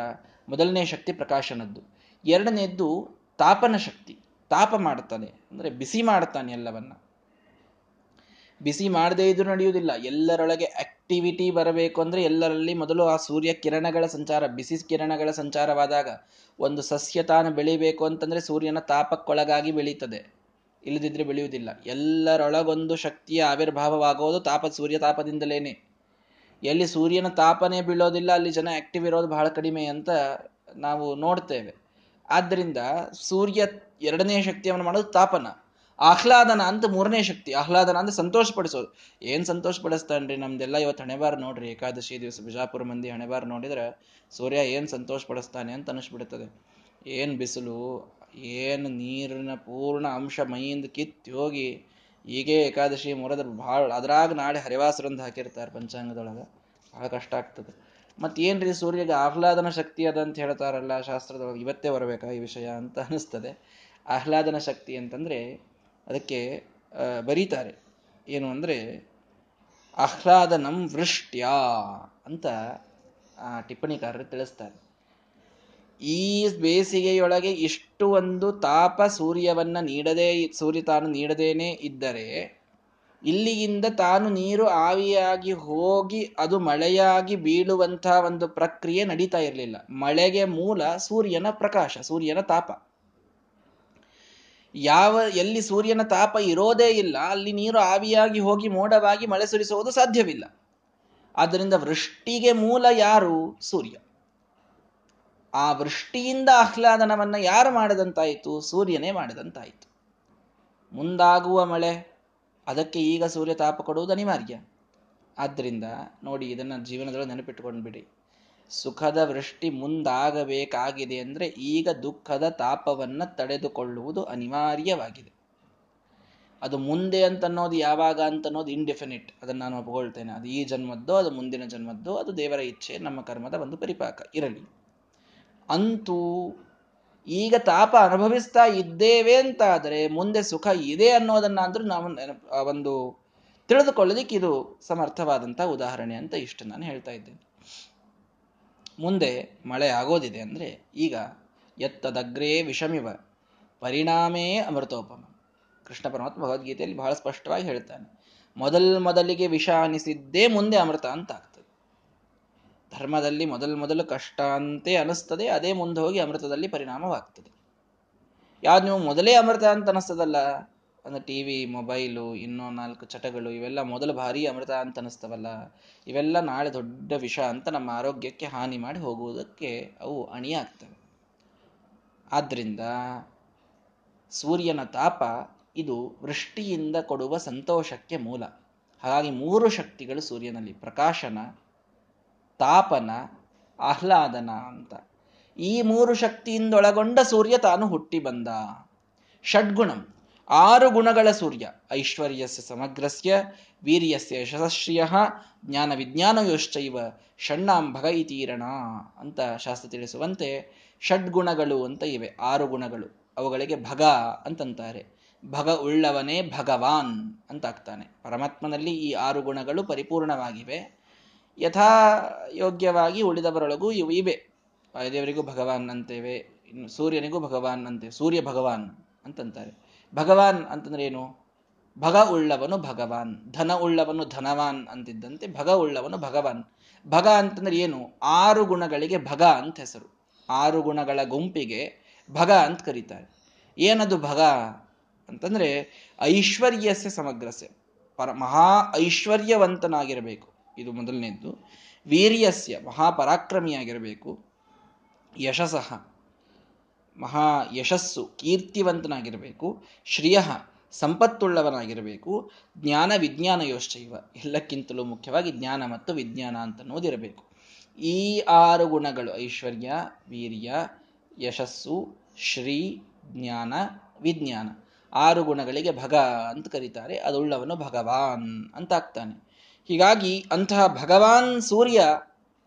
ಮೊದಲನೇ ಶಕ್ತಿ ಪ್ರಕಾಶನದ್ದು. ಎರಡನೇದ್ದು ತಾಪನ ಶಕ್ತಿ. ತಾಪ ಮಾಡ್ತಾನೆ ಅಂದ್ರೆ ಬಿಸಿ ಮಾಡ್ತಾನೆ ಎಲ್ಲವನ್ನ. ಬಿಸಿ ಮಾಡದೇ ಇದ್ರೂ ನಡೆಯುವುದಿಲ್ಲ. ಎಲ್ಲರೊಳಗೆ ಆಕ್ಟಿವಿಟಿ ಬರಬೇಕು ಅಂದ್ರೆ ಎಲ್ಲರಲ್ಲಿ ಮೊದಲು ಆ ಸೂರ್ಯ ಕಿರಣಗಳ ಸಂಚಾರ, ಬಿಸಿ ಕಿರಣಗಳ ಸಂಚಾರವಾದಾಗ ಒಂದು ಸಸ್ಯ ತಾನು ಬೆಳಿಬೇಕು ಅಂತಂದ್ರೆ ಸೂರ್ಯನ ತಾಪಕ್ಕೊಳಗಾಗಿ ಬೆಳೀತದೆ. ಇಲ್ಲದಿದ್ರೆ ಬೆಳೆಯುವುದಿಲ್ಲ. ಎಲ್ಲರೊಳಗೊಂದು ಶಕ್ತಿಯ ಆವಿರ್ಭಾವವಾಗೋದು ತಾಪ, ಸೂರ್ಯ ತಾಪದಿಂದಲೇನೆ. ಎಲ್ಲಿ ಸೂರ್ಯನ ತಾಪನೇ ಬೀಳೋದಿಲ್ಲ, ಅಲ್ಲಿ ಜನ ಆಕ್ಟಿವ್ ಇರೋದು ಬಹಳ ಕಡಿಮೆ ಅಂತ ನಾವು ನೋಡ್ತೇವೆ. ಆದ್ದರಿಂದ ಸೂರ್ಯ ಎರಡನೇ ಶಕ್ತಿಯನ್ನು ಮಾಡೋದು ತಾಪನ. ಆಹ್ಲಾದನ ಅಂತ ಮೂರನೇ ಶಕ್ತಿ. ಆಹ್ಲಾದನ ಅಂತ ಸಂತೋಷ ಪಡಿಸೋದು ಏನ್ ಸಂತೋಷ ಪಡಿಸ್ತಾನ್ರಿ ನಮ್ದೆಲ್ಲ ಇವತ್ತು ಹಣೆಬಾರ್ ನೋಡ್ರಿ. ಏಕಾದಶಿ ದಿವಸ ಬಿಜಾಪುರ ಮಂದಿ ಹಣೆಬಾರ್ ನೋಡಿದ್ರೆ ಸೂರ್ಯ ಏನ್ ಸಂತೋಷ ಪಡಿಸ್ತಾನೆ ಅಂತ ಅನಿಸ್ಬಿಡ್ತದೆ. ಏನ್ ಬಿಸಿಲು, ಏನು ನೀರಿನ ಪೂರ್ಣ ಅಂಶ ಮೈಯಿಂದ ಕಿತ್ತಿ ಹೋಗಿ ಹೀಗೆ ಏಕಾದಶಿ ಮುರದ್ರ ಭಾಳ ಅದ್ರಾಗ ನಾಳೆ ಹರಿವಾಸರಂದು ಹಾಕಿರ್ತಾರೆ ಪಂಚಾಂಗದೊಳಗೆ. ಭಾಳ ಕಷ್ಟ ಆಗ್ತದೆ. ಮತ್ತೇನ್ರಿ ಸೂರ್ಯಗೆ ಆಹ್ಲಾದನ ಶಕ್ತಿ ಅದ ಅಂತ ಹೇಳ್ತಾರಲ್ಲ ಶಾಸ್ತ್ರದೊಳಗೆ? ಇವತ್ತೇ ಬರಬೇಕಾ ಈ ವಿಷಯ ಅಂತ ಅನಿಸ್ತದೆ ಆಹ್ಲಾದನ ಶಕ್ತಿ ಅಂತಂದ್ರೆ ಅದಕ್ಕೆ ಬರೀತಾರೆ. ಏನು ಅಂದರೆ, ಆಹ್ಲಾದನಂ ವೃಷ್ಟ್ಯ ಅಂತ ಟಿಪ್ಪಣಿಕಾರರು ತಿಳಿಸ್ತಾರೆ. ಈ ಬೇಸಿಗೆಯೊಳಗೆ ಇಷ್ಟು ಒಂದು ತಾಪ ಸೂರ್ಯವನ್ನ ನೀಡದೇ ಸೂರ್ಯ ತಾನು ನೀಡದೇನೆ ಇದ್ದರೆ ಇಲ್ಲಿಯಿಂದ ತಾನು ನೀರು ಆವಿಯಾಗಿ ಹೋಗಿ ಅದು ಮಳೆಯಾಗಿ ಬೀಳುವಂತಹ ಒಂದು ಪ್ರಕ್ರಿಯೆ ನಡೀತಾ ಇರಲಿಲ್ಲ. ಮಳೆಗೆ ಮೂಲ ಸೂರ್ಯನ ಪ್ರಕಾಶ, ಸೂರ್ಯನ ತಾಪ. ಯಾವ, ಎಲ್ಲಿ ಸೂರ್ಯನ ತಾಪ ಇರೋದೇ ಇಲ್ಲ, ಅಲ್ಲಿ ನೀರು ಆವಿಯಾಗಿ ಹೋಗಿ ಮೋಡವಾಗಿ ಮಳೆ ಸುರಿಸುವುದು ಸಾಧ್ಯವಿಲ್ಲ. ಆದ್ದರಿಂದ ವೃಷ್ಟಿಗೆ ಮೂಲ ಯಾರು? ಸೂರ್ಯ. ಆ ವೃಷ್ಟಿಯಿಂದ ಆಹ್ಲಾದನವನ್ನ ಯಾರು ಮಾಡದಂತಾಯಿತು? ಸೂರ್ಯನೇ ಮಾಡಿದಂತಾಯಿತು. ಮುಂದಾಗುವ ಮಳೆ ಅದಕ್ಕೆ ಈಗ ಸೂರ್ಯ ತಾಪ ಕೊಡುವುದು ಅನಿವಾರ್ಯ. ಆದ್ದರಿಂದ ನೋಡಿ ಇದನ್ನು ಜೀವನದೊಳಗೆ ನೆನಪಿಟ್ಟುಕೊಂಡು ಬಿಡಿ. ಸುಖದ ವೃಷ್ಟಿ ಮುಂದಾಗಬೇಕಾಗಿದೆ ಅಂದರೆ ಈಗ ದುಃಖದ ತಾಪವನ್ನು ತಡೆದುಕೊಳ್ಳುವುದು ಅನಿವಾರ್ಯವಾಗಿದೆ. ಅದು ಮುಂದೆ ಅಂತ ಅನ್ನೋದು ಯಾವಾಗ ಅಂತ ಅನ್ನೋದು ಇಂಡೆಫಿನಿಟ್ ಅದನ್ನು ನಾನು ಒಪ್ಪಿಕೊಳ್ತೇನೆ ಅದು ಈ ಜನ್ಮದ್ದೋ, ಅದು ಮುಂದಿನ ಜನ್ಮದ್ದೋ, ಅದು ದೇವರ ಇಚ್ಛೆ, ನಮ್ಮ ಕರ್ಮದ ಒಂದು ಪರಿಪಾಕ ಇರಲಿ. ಅಂತೂ ಈಗ ತಾಪ ಅನುಭವಿಸ್ತಾ ಇದ್ದೇವೆ ಅಂತಾದರೆ ಮುಂದೆ ಸುಖ ಇದೆ ಅನ್ನೋದನ್ನಾದ್ರೂ ನಾವು ಒಂದು ತಿಳಿದುಕೊಳ್ಳಲಿಕ್ಕೆ ಇದು ಸಮರ್ಥವಾದಂಥ ಉದಾಹರಣೆ ಅಂತ ಇಷ್ಟು ನಾನು ಹೇಳ್ತಾ ಇದ್ದೇನೆ. ಮುಂದೆ ಮಳೆ ಆಗೋದಿದೆ ಅಂದ್ರೆ ಈಗ ಎತ್ತದಗ್ರೇ ವಿಷಮಿವ, ಪರಿಣಾಮೇ ಅಮೃತೋಪಮ. ಕೃಷ್ಣ ಪರಮಾತ್ಮ ಭಗವದ್ಗೀತೆಯಲ್ಲಿ ಬಹಳ ಸ್ಪಷ್ಟವಾಗಿ ಹೇಳ್ತಾನೆ, ಮೊದಲ್ ಮೊದಲಿಗೆ ವಿಷ ಅನಿಸಿದ್ದೇ ಮುಂದೆ ಅಮೃತ ಅಂತ. ಧರ್ಮದಲ್ಲಿ ಮೊದಲು ಮೊದಲು ಕಷ್ಟ ಅಂತೇ ಅನಿಸ್ತದೆ, ಅದೇ ಮುಂದೆ ಹೋಗಿ ಅಮೃತದಲ್ಲಿ ಪರಿಣಾಮವಾಗ್ತದೆ. ಯಾವ್ದು ನೀವು ಮೊದಲೇ ಅಮೃತ ಅಂತ ಅನಿಸ್ತದಲ್ಲ, ಅಂದ್ರೆ ಟಿ ವಿ ಮೊಬೈಲು ಇನ್ನೂ ನಾಲ್ಕು ಚಟಗಳು, ಇವೆಲ್ಲ ಮೊದಲು ಭಾರಿ ಅಮೃತ ಅಂತ ಅನಿಸ್ತವಲ್ಲ, ಇವೆಲ್ಲ ನಾಳೆ ದೊಡ್ಡ ವಿಷ ಅಂತ ನಮ್ಮ ಆರೋಗ್ಯಕ್ಕೆ ಹಾನಿ ಮಾಡಿ ಹೋಗುವುದಕ್ಕೆ ಅವು ಅಣಿಯಾಗ್ತವೆ. ಆದ್ದರಿಂದ ಸೂರ್ಯನ ತಾಪ ಇದು ವೃಷ್ಟಿಯಿಂದ ಕೊಡುವ ಸಂತೋಷಕ್ಕೆ ಮೂಲ. ಹಾಗಾಗಿ ಮೂರು ಶಕ್ತಿಗಳು ಸೂರ್ಯನಲ್ಲಿ, ಪ್ರಕಾಶನ ತಾಪನ, ಆಹ್ಲಾದನ ಅಂತ. ಈ ಮೂರು ಶಕ್ತಿಯಿಂದೊಳಗೊಂಡ ಸೂರ್ಯ ತಾನು ಹುಟ್ಟಿ ಬಂದ. ಷಡ್ಗುಣಂ, ಆರು ಗುಣಗಳ ಸೂರ್ಯ. ಐಶ್ವರ್ಯಸ್ಯ ಸಮಗ್ರಸ್ಯ, ವೀರ್ಯಸ್ಯ ಯಶಸ್ಶ್ರಿಯ ಜ್ಞಾನ ವಿಜ್ಞಾನಯೋಶ್ಚೈವ ಷಣ್ಣಾಂ ಭಗ ಇತೀರಣ ಅಂತ ಶಾಸ್ತ್ರ ತಿಳಿಸುವಂತೆ ಷಡ್ಗುಣಗಳು ಅಂತ ಇವೆ. ಆರು ಗುಣಗಳು. ಅವುಗಳಿಗೆ ಭಗ ಅಂತಂತಾರೆ. ಭಗ ಉಳ್ಳವನೇ ಭಗವಾನ್ ಅಂತಾಗ್ತಾನೆ ಪರಮಾತ್ಮನಲ್ಲಿ ಈ ಆರು ಗುಣಗಳು ಪರಿಪೂರ್ಣವಾಗಿವೆ. ಯಥಾ ಯೋಗ್ಯವಾಗಿ ಉಳಿದವರೊಳಗೂ ಇವು ಇವೆ. ವಾಯುದೇವರಿಗೂ ಭಗವಾನ್ ಅಂತೇವೆ, ಇನ್ನು ಸೂರ್ಯನಿಗೂ ಭಗವಾನ್ ಅಂತೇವೆ ಸೂರ್ಯ ಭಗವಾನ್ ಅಂತಂತಾರೆ. ಭಗವಾನ್ ಅಂತಂದ್ರೆ ಏನು? ಭಗ ಉಳ್ಳವನು ಭಗವಾನ್, ಧನ ಉಳ್ಳವನು ಧನವಾನ್ ಅಂತಿದ್ದಂತೆ ಭಗ ಉಳ್ಳವನು ಭಗವಾನ್. ಭಗ ಅಂತಂದ್ರೆ ಏನು? ಆರು ಗುಣಗಳಿಗೆ ಭಗ ಅಂತ ಹೆಸರು. ಆರು ಗುಣಗಳ ಗುಂಪಿಗೆ ಭಗ ಅಂತ ಕರೀತಾರೆ. ಏನದು ಭಗ ಅಂತಂದ್ರೆ ಐಶ್ವರ್ಯಸ್ಯ ಸಮಗ್ರಸೆ ಪರ ಮಹಾ ಐಶ್ವರ್ಯವಂತನಾಗಿರಬೇಕು. ಇದು ಮೊದಲನೇದ್ದು. ವೀರ್ಯಸ್ಯ, ಮಹಾಪರಾಕ್ರಮಿಯಾಗಿರಬೇಕು. ಯಶಸಃ ಮಹಾ ಯಶಸ್ಸು ಕೀರ್ತಿವಂತನಾಗಿರಬೇಕು. ಶ್ರಿಯ, ಸಂಪತ್ತುಳ್ಳವನಾಗಿರಬೇಕು. ಜ್ಞಾನ ವಿಜ್ಞಾನ ಯೋಶ್ಚೈವ ಎಲ್ಲಕ್ಕಿಂತಲೂ ಮುಖ್ಯವಾಗಿ ಜ್ಞಾನ ಮತ್ತು ವಿಜ್ಞಾನ ಅಂತ ಅನ್ನೋದಿರಬೇಕು ಈ ಆರು ಗುಣಗಳು ಐಶ್ವರ್ಯ, ವೀರ್ಯ, ಯಶಸ್ಸು, ಶ್ರೀ, ಜ್ಞಾನ, ವಿಜ್ಞಾನ. ಆರು ಗುಣಗಳಿಗೆ ಭಗ ಅಂತ ಕರೀತಾರೆ. ಅದುಳ್ಳವನು ಭಗವಾನ್ ಅಂತ ಆಗ್ತಾನೆ ಹೀಗಾಗಿ ಅಂತಹ ಭಗವಾನ್ ಸೂರ್ಯ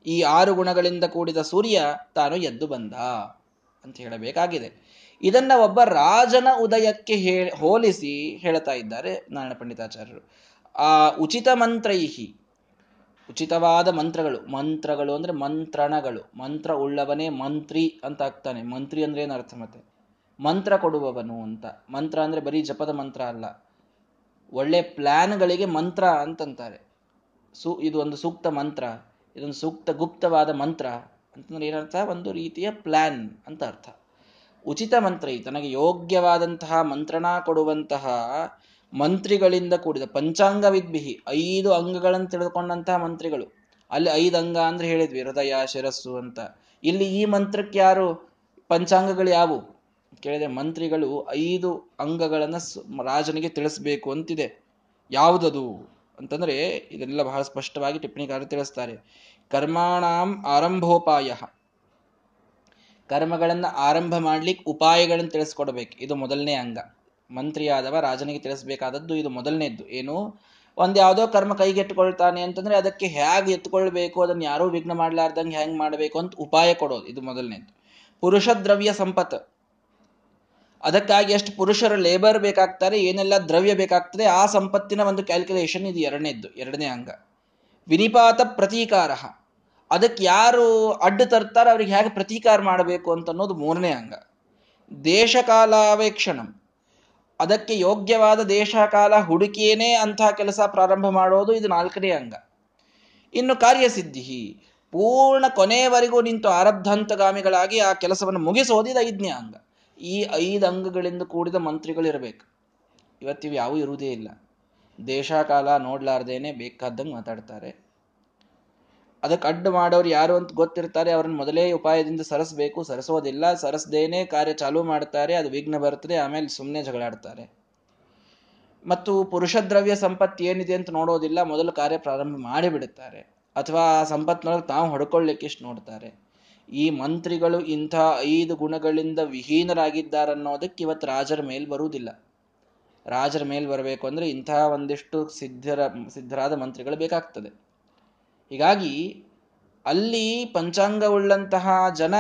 ಈ ಆರು ಗುಣಗಳಿಂದ ಕೂಡಿದ ಸೂರ್ಯ ತಾನು ಎದ್ದು ಬಂದ ಅಂತ ಹೇಳಬೇಕಾಗಿದೆ. ಇದನ್ನ ಒಬ್ಬ ರಾಜನ ಉದಯಕ್ಕೆ ಹೇ, ಹೋಲಿಸಿ ಹೇಳ್ತಾ ಇದ್ದಾರೆ ನಾರಾಯಣ ಪಂಡಿತಾಚಾರ್ಯರು. ಆ ಉಚಿತ ಮಂತ್ರೈಹಿ, ಉಚಿತವಾದ ಮಂತ್ರಗಳು ಮಂತ್ರಗಳು ಅಂದ್ರೆ ಮಂತ್ರಣಗಳು, ಮಂತ್ರ ಉಳ್ಳವನೇ ಮಂತ್ರಿ ಅಂತ ಆಗ್ತಾನೆ. ಮಂತ್ರಿ ಅಂದ್ರೆ ಏನು ಅರ್ಥ ಮತ್ತೆ? ಮಂತ್ರ ಕೊಡುವವನು ಅಂತ. ಮಂತ್ರ ಅಂದ್ರೆ ಬರೀ ಜಪದ ಮಂತ್ರ ಅಲ್ಲ. ಒಳ್ಳೆ ಪ್ಲಾನ್ಗಳಿಗೆ ಮಂತ್ರ ಅಂತಂತಾರೆ. ಸು, ಇದು ಒಂದು ಸೂಕ್ತ ಮಂತ್ರ, ಇದೊಂದು ಸೂಕ್ತ ಗುಪ್ತವಾದ ಮಂತ್ರ ಅಂತಂದ್ರೆ ಏನರ್ಥ? ಒಂದು ರೀತಿಯ ಪ್ಲಾನ್ ಅಂತ ಅರ್ಥ. ಉಚಿತ ಮಂತ್ರಿ ತನಗೆ ಯೋಗ್ಯವಾದಂತಹ ಮಂತ್ರಣ ಕೊಡುವಂತಹ ಮಂತ್ರಿಗಳಿಂದ ಕೂಡಿದ ಪಂಚಾಂಗ ವಿದ್ಭಿಹಿ, ಐದು ಅಂಗಗಳನ್ನು ತಿಳಿದುಕೊಂಡಂತಹ ಮಂತ್ರಿಗಳು. ಅಲ್ಲಿ ಐದು ಅಂಗ ಅಂದ್ರೆ ಹೇಳಿದ್ವಿ, ಹೃದಯ, ಶಿರಸ್ಸು ಅಂತ. ಇಲ್ಲಿ ಈ ಮಂತ್ರಕ್ಕೆ ಯಾರು? ಪಂಚಾಂಗಗಳು ಯಾವು ಕೇಳಿದೆ ಮಂತ್ರಿಗಳು ಐದು ಅಂಗಗಳನ್ನ ರಾಜನಿಗೆ ತಿಳಿಸ್ಬೇಕು ಅಂತಿದೆ. ಯಾವುದದು? ಅಂತಂದ್ರೆ ಇದೆಲ್ಲ ಬಹಳ ಸ್ಪಷ್ಟವಾಗಿ ಟಿಪ್ಪಣಿಕಾರರು ತಿಳಿಸ್ತಾರೆ. ಕರ್ಮಾಣಾಂ ಆರಂಭೋಪಾಯ. ಕರ್ಮಗಳನ್ನ ಆರಂಭ ಮಾಡ್ಲಿಕ್ಕೆ ಉಪಾಯಗಳನ್ನು ತಿಳಿಸ್ಕೊಡ್ಬೇಕು. ಇದು ಮೊದಲನೇ ಅಂಗ. ಮಂತ್ರಿಯಾದವ ರಾಜನಿಗೆ ತಿಳಿಸ್ಬೇಕಾದದ್ದು ಇದು ಮೊದಲನೇದ್ದು. ಏನು? ಒಂದು ಯಾವುದೋ ಕರ್ಮ ಕೈಗೆಟ್ಕೊಳ್ತಾನೆ ಅಂತಂದ್ರೆ ಅದಕ್ಕೆ ಹೇಗೆ ಎತ್ಕೊಳ್ಬೇಕು? ಅದನ್ನ ಯಾರೂ ವಿಘ್ನ ಮಾಡ್ಲಾರ್ದಂಗೆ ಹೆಂಗೆ ಮಾಡಬೇಕು ಅಂತ ಉಪಾಯ ಕೊಡೋದು. ಇದು ಮೊದಲನೇದ್ದು. ಪುರುಷ ದ್ರವ್ಯ ಸಂಪತ್. ಅದಕ್ಕಾಗಿ ಎಷ್ಟು ಪುರುಷರ ಲೇಬರ್ ಬೇಕಾಗ್ತಾರೆ, ಏನೆಲ್ಲ ದ್ರವ್ಯ ಬೇಕಾಗ್ತದೆ, ಆ ಸಂಪತ್ತಿನ ಒಂದು ಕ್ಯಾಲ್ಕುಲೇಷನ್ ಇದು ಎರಡನೇದ್ದು, ಎರಡನೇ ಅಂಗ. ವಿನಿಪಾತ ಪ್ರತೀಕಾರ. ಅದಕ್ಕೆ ಯಾರು ಅಡ್ಡು ತರ್ತಾರೆ, ಅವ್ರಿಗೆ ಹೇಗೆ ಪ್ರತೀಕಾರ ಮಾಡಬೇಕು ಅಂತ ಅನ್ನೋದು ಮೂರನೇ ಅಂಗ. ದೇಶಕಾಲಾವೇಕ್ಷಣಂ. ಅದಕ್ಕೆ ಯೋಗ್ಯವಾದ ದೇಶಕಾಲ ಹುಡುಕಿಯೇನೇ ಅಂತಹ ಕೆಲಸ ಪ್ರಾರಂಭ ಮಾಡೋದು ಇದು ನಾಲ್ಕನೇ ಅಂಗ. ಇನ್ನು ಕಾರ್ಯಸಿದ್ಧಿ ಪೂರ್ಣ ಕೊನೆಯವರೆಗೂ ನಿಂತು ಆರಬ್ಧಂತಗಾಮಿಗಳಾಗಿ ಆ ಕೆಲಸವನ್ನು ಮುಗಿಸೋದು ಇದು ಐದನೇ ಅಂಗ. ಈ ಐದು ಅಂಗಗಳಿಂದ ಕೂಡಿದ ಮಂತ್ರಿಗಳಿರಬೇಕು. ಇವತ್ತಿವು ಯಾವೂ ಇರುವುದೇ ಇಲ್ಲ. ದೇಶ, ಕಾಲ ನೋಡ್ಲಾರ್ದೇನೆ ಬೇಕಾದಂಗೆ ಮಾತಾಡ್ತಾರೆ. ಅದಕ್ಕೆ ಅಡ್ಡು ಮಾಡೋರು ಯಾರು ಅಂತ ಗೊತ್ತಿರ್ತಾರೆ, ಅವ್ರನ್ನ ಮೊದಲೇ ಉಪಾಯದಿಂದ ಸರಸಬೇಕು. ಸರಸೋದಿಲ್ಲ, ಸರಸದೇನೆ ಕಾರ್ಯ ಚಾಲೂ ಮಾಡ್ತಾರೆ, ಅದು ವಿಘ್ನ ಬರ್ತದೆ, ಆಮೇಲೆ ಸುಮ್ಮನೆ ಜಗಳಾಡ್ತಾರೆ. ಮತ್ತು ಪುರುಷ ದ್ರವ್ಯ ಸಂಪತ್ತು ಏನಿದೆ ಅಂತ ನೋಡೋದಿಲ್ಲ, ಮೊದಲು ಕಾರ್ಯ ಪ್ರಾರಂಭ ಮಾಡಿಬಿಡುತ್ತಾರೆ. ಅಥವಾ ಆ ಸಂಪತ್ತಿನೊಳಗೆ ತಾವು ಹೊಡ್ಕೊಳ್ಳಿಕ್ಕೆ ಇಷ್ಟು ನೋಡ್ತಾರೆ. ಈ ಮಂತ್ರಿಗಳು ಇಂಥ ಐದು ಗುಣಗಳಿಂದ ವಿಹೀನರಾಗಿದ್ದಾರನ್ನೋದಕ್ಕೆ ಇವತ್ತು ರಾಜರ ಮೇಲೆ ಬರುವುದಿಲ್ಲ. ರಾಜರ ಮೇಲೆ ಬರಬೇಕು ಅಂದ್ರೆ ಇಂಥ ಒಂದಿಷ್ಟು ಸಿದ್ಧರ, ಸಿದ್ಧರಾದ ಮಂತ್ರಿಗಳು ಬೇಕಾಗ್ತದೆ. ಹೀಗಾಗಿ ಅಲ್ಲಿ ಪಂಚಾಂಗವುಳ್ಳಂತಹ ಜನ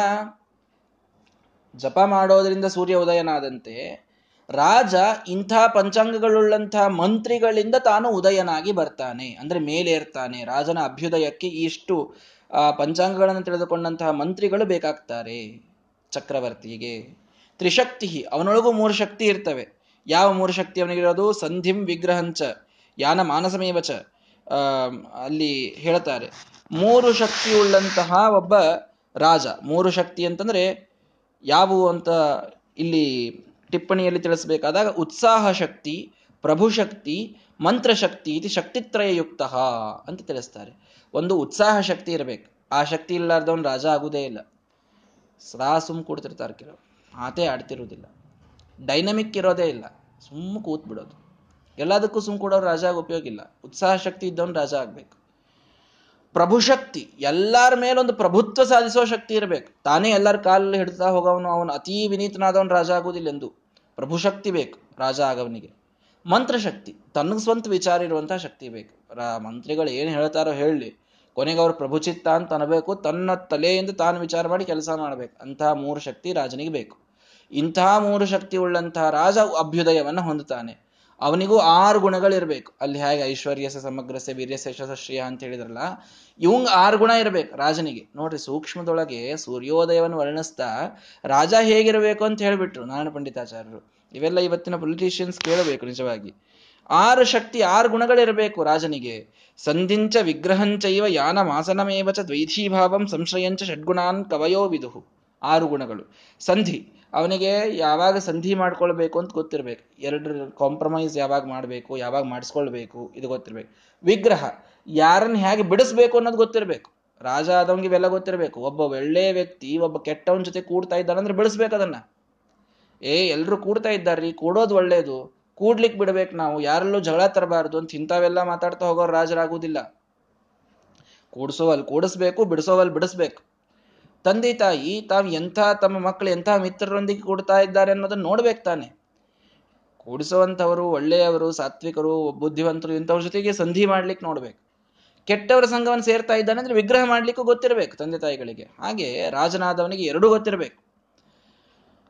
ಜಪ ಮಾಡೋದರಿಂದ ಸೂರ್ಯ ಉದಯನಾದಂತೆ ರಾಜ ಇಂಥ ಪಂಚಾಂಗಗಳುಳ್ಳಂತಹ ಮಂತ್ರಿಗಳಿಂದ ತಾನು ಉದಯನಾಗಿ ಬರ್ತಾನೆ. ಅಂದ್ರೆ ಮೇಲೇರ್ತಾನೆ. ರಾಜನ ಅಭ್ಯುದಯಕ್ಕೆ ಇಷ್ಟು ಆ ಪಂಚಾಂಗಗಳನ್ನು ತಿಳಿದುಕೊಂಡಂತಹ ಮಂತ್ರಿಗಳು ಬೇಕಾಗ್ತಾರೆ ಚಕ್ರವರ್ತಿಗೆ. ತ್ರಿಶಕ್ತಿ, ಅವನೊಳಗೂ ಮೂರು ಶಕ್ತಿ ಇರ್ತವೆ. ಯಾವ ಮೂರು ಶಕ್ತಿ ಅವನಿಗಿರೋದು? ಸಂಧಿಂ ವಿಗ್ರಹಂಚ, ಯಾನ ಮಾನಸಮೇವ ಚ ಅಲ್ಲಿ ಹೇಳ್ತಾರೆ. ಮೂರು ಶಕ್ತಿ ಉಳ್ಳಂತಹ ಒಬ್ಬ ರಾಜ. ಮೂರು ಶಕ್ತಿ ಅಂತಂದ್ರೆ ಯಾವುವು ಅಂತ ಇಲ್ಲಿ ಟಿಪ್ಪಣಿಯಲ್ಲಿ ತಿಳಿಸಬೇಕಾದಾಗ ಉತ್ಸಾಹ ಶಕ್ತಿ, ಪ್ರಭು ಶಕ್ತಿ ಮಂತ್ರಶಕ್ತಿ ಇದು ಶಕ್ತಿತ್ರಯಯುಕ್ತ ಅಂತ ತಿಳಿಸ್ತಾರೆ. ಒಂದು ಉತ್ಸಾಹ ಶಕ್ತಿ ಇರಬೇಕು. ಆ ಶಕ್ತಿ ಇಲ್ಲಾರ್ದವನು ರಾಜ ಆಗುವುದೇ ಇಲ್ಲ. ಸದಾ ಸುಮ್ ಕೂಡ್ತಿರ್ತಾರೆ ಕೆಲವು ಮಾತೇ ಆಡ್ತಿರೋದಿಲ್ಲ ಡೈನಮಿಕ್ ಇರೋದೇ ಇಲ್ಲ. ಸುಮ್ಮ ಕೂತ್ ಬಿಡೋದು ಎಲ್ಲದಕ್ಕೂ ಸುಮ್ ಕೂಡೋರು ರಾಜ ಆಗ ಉಪಯೋಗ ಇಲ್ಲ. ಉತ್ಸಾಹ ಶಕ್ತಿ ಇದ್ದವನು ರಾಜ ಆಗ್ಬೇಕು. ಪ್ರಭುಶಕ್ತಿ. ಎಲ್ಲರ ಮೇಲೊಂದು ಪ್ರಭುತ್ವ ಸಾಧಿಸೋ ಶಕ್ತಿ ಇರಬೇಕು. ತಾನೇ ಎಲ್ಲರ ಕಾಲಲ್ಲಿ ಹಿಡ್ತಾ ಹೋಗವನು, ಅವನು ಅತೀ ವಿನೀತನಾದವನು ರಾಜ ಆಗುವುದಿಲ್ಲ ಎಂದು. ಪ್ರಭುಶಕ್ತಿ ಬೇಕು. ರಾಜ ಆಗವನಿಗೆ. ಮಂತ್ರಶಕ್ತಿ. ತನ್ನ ಸ್ವಂತ ವಿಚಾರ ಇರುವಂತಹ ಶಕ್ತಿ ಬೇಕು. ಮಂತ್ರಿಗಳು ಏನು ಹೇಳ್ತಾರೋ ಹೇಳಿ. ಕೊನೆಗೆ ಅವರು ಪ್ರಭುಚಿತ್ತ ಅಂತ ಅನ್ಬೇಕು ತನ್ನ ತಲೆಯಿಂದ ತಾನು ವಿಚಾರ ಮಾಡಿ ಕೆಲಸ ಮಾಡಬೇಕು. ಅಂತಹ ಮೂರು ಶಕ್ತಿ ರಾಜನಿಗೆ ಬೇಕು. ಇಂತಹ ಮೂರು ಶಕ್ತಿ ಉಳ್ಳಂತಹ ರಾಜ ಅಭ್ಯುದಯವನ್ನು ಹೊಂದುತ್ತಾನೆ. ಅವನಿಗೂ ಆರು ಗುಣಗಳಿರ್ಬೇಕು ಅಲ್ಲಿ ಹೇಗೆ ಐಶ್ವರ್ಯಸ ಸಮಗ್ರಸೆ ವೀರ್ಯಸ ಯಶಸ್ಶ್ರಿಯ ಅಂತ ಹೇಳಿದ್ರಲ್ಲ, ಇವಂಗ್ ಆರು ಗುಣ ಇರಬೇಕು ರಾಜನಿಗೆ. ನೋಡ್ರಿ ಸೂಕ್ಷ್ಮದೊಳಗೆ ಸೂರ್ಯೋದಯವನ್ನು ವರ್ಣಿಸ್ತಾ ರಾಜ ಹೇಗಿರಬೇಕು ಅಂತ ಹೇಳಿಬಿಟ್ರು ನಾರಾಯಣ ಪಂಡಿತಾಚಾರ್ಯರು. ಇವೆಲ್ಲ ಇವತ್ತಿನ ಪೊಲಿಟಿಷಿಯನ್ಸ್ ಕೇಳಬೇಕು ನಿಜವಾಗಿ. ಆರು ಶಕ್ತಿ, ಆರು ಗುಣಗಳಿರಬೇಕು ರಾಜನಿಗೆ. ಸಂಧಿಂಚ ವಿಗ್ರಹಂಚೈವ ಯಾನ ಮಾಸನಮೇವ ಚ ದ್ವೈಧೀಭಾವಂ ಸಂಶಯಂಚ ಷಡ್ಗುಣಾನ್ ಕವಯೋ ವಿದುಹು ಆರು ಗುಣಗಳು. ಸಂಧಿ. ಅವನಿಗೆ ಯಾವಾಗ ಸಂಧಿ ಮಾಡ್ಕೊಳ್ಬೇಕು ಅಂತ ಗೊತ್ತಿರಬೇಕು. ಎರಡು ಕಾಂಪ್ರಮೈಸ್ ಯಾವಾಗ ಮಾಡಬೇಕು, ಯಾವಾಗ ಮಾಡಿಸ್ಕೊಳ್ಬೇಕು, ಇದು ಗೊತ್ತಿರಬೇಕು. ವಿಗ್ರಹ. ಯಾರನ್ನ ಹೇಗೆ ಬಿಡಿಸ್ಬೇಕು ಅನ್ನೋದು ಗೊತ್ತಿರಬೇಕು. ರಾಜ ಆದವನಿಗೆ ಇವೆಲ್ಲ ಗೊತ್ತಿರಬೇಕು. ಒಬ್ಬ ಒಳ್ಳೆ ವ್ಯಕ್ತಿ, ಒಬ್ಬ ಕೆಟ್ಟವನ ಜೊತೆ ಕೂಡ್ತಾ ಇದ್ದಾನಂದ್ರೆ ಬಿಡಿಸ್ಬೇಕು ಅದನ್ನ. ಏ ಎಲ್ಲರೂ ಕೂಡ್ತಾ ಇದ್ದಾರ್ರಿ, ಕೂಡೋದು ಒಳ್ಳೇದು. ಕೂಡ್ಲಿಕ್ಕೆ ಬಿಡ್ಬೇಕು ನಾವು, ಯಾರಲ್ಲೂ ಜಗಳ ತರಬಾರ್ದು ಅಂತ ಇಂಥವೆಲ್ಲ ಮಾತಾಡ್ತಾ ಹೋಗೋರು ರಾಜರಾಗುವುದಿಲ್ಲ ಕೂಡ್ಸೋವಲ್ ಕೂಡಿಸ್ಬೇಕು ಬಿಡಿಸೋವಲ್ಲಿ ಬಿಡಿಸ್ಬೇಕು. ತಂದೆ, ತಾಯಿ, ತಾವು ಎಂಥ ತಮ್ಮ ಮಕ್ಕಳು ಎಂಥ ಮಿತ್ರರೊಂದಿಗೆ ಕೂಡ್ತಾ ಇದ್ದಾರೆ ಅನ್ನೋದನ್ನ ನೋಡ್ಬೇಕು ತಾನೆ. ಕೂಡಿಸುವಂಥವರು, ಒಳ್ಳೆಯವರು, ಸಾತ್ವಿಕರು, ಬುದ್ಧಿವಂತರು ಇಂಥವ್ರ ಜೊತೆಗೆ ಸಂಧಿ ಮಾಡ್ಲಿಕ್ಕೆ ನೋಡ್ಬೇಕು. ಕೆಟ್ಟವರ ಸಂಘವನ್ನು ಸೇರ್ತಾ ಇದ್ದಾನೆ ಅಂದ್ರೆ ವಿಗ್ರಹ ಮಾಡ್ಲಿಕ್ಕೂ ಗೊತ್ತಿರಬೇಕು ತಂದೆ, ತಾಯಿಗಳಿಗೆ. ಹಾಗೆ ರಾಜನಾದವನಿಗೆ ಎರಡೂ ಗೊತ್ತಿರಬೇಕು.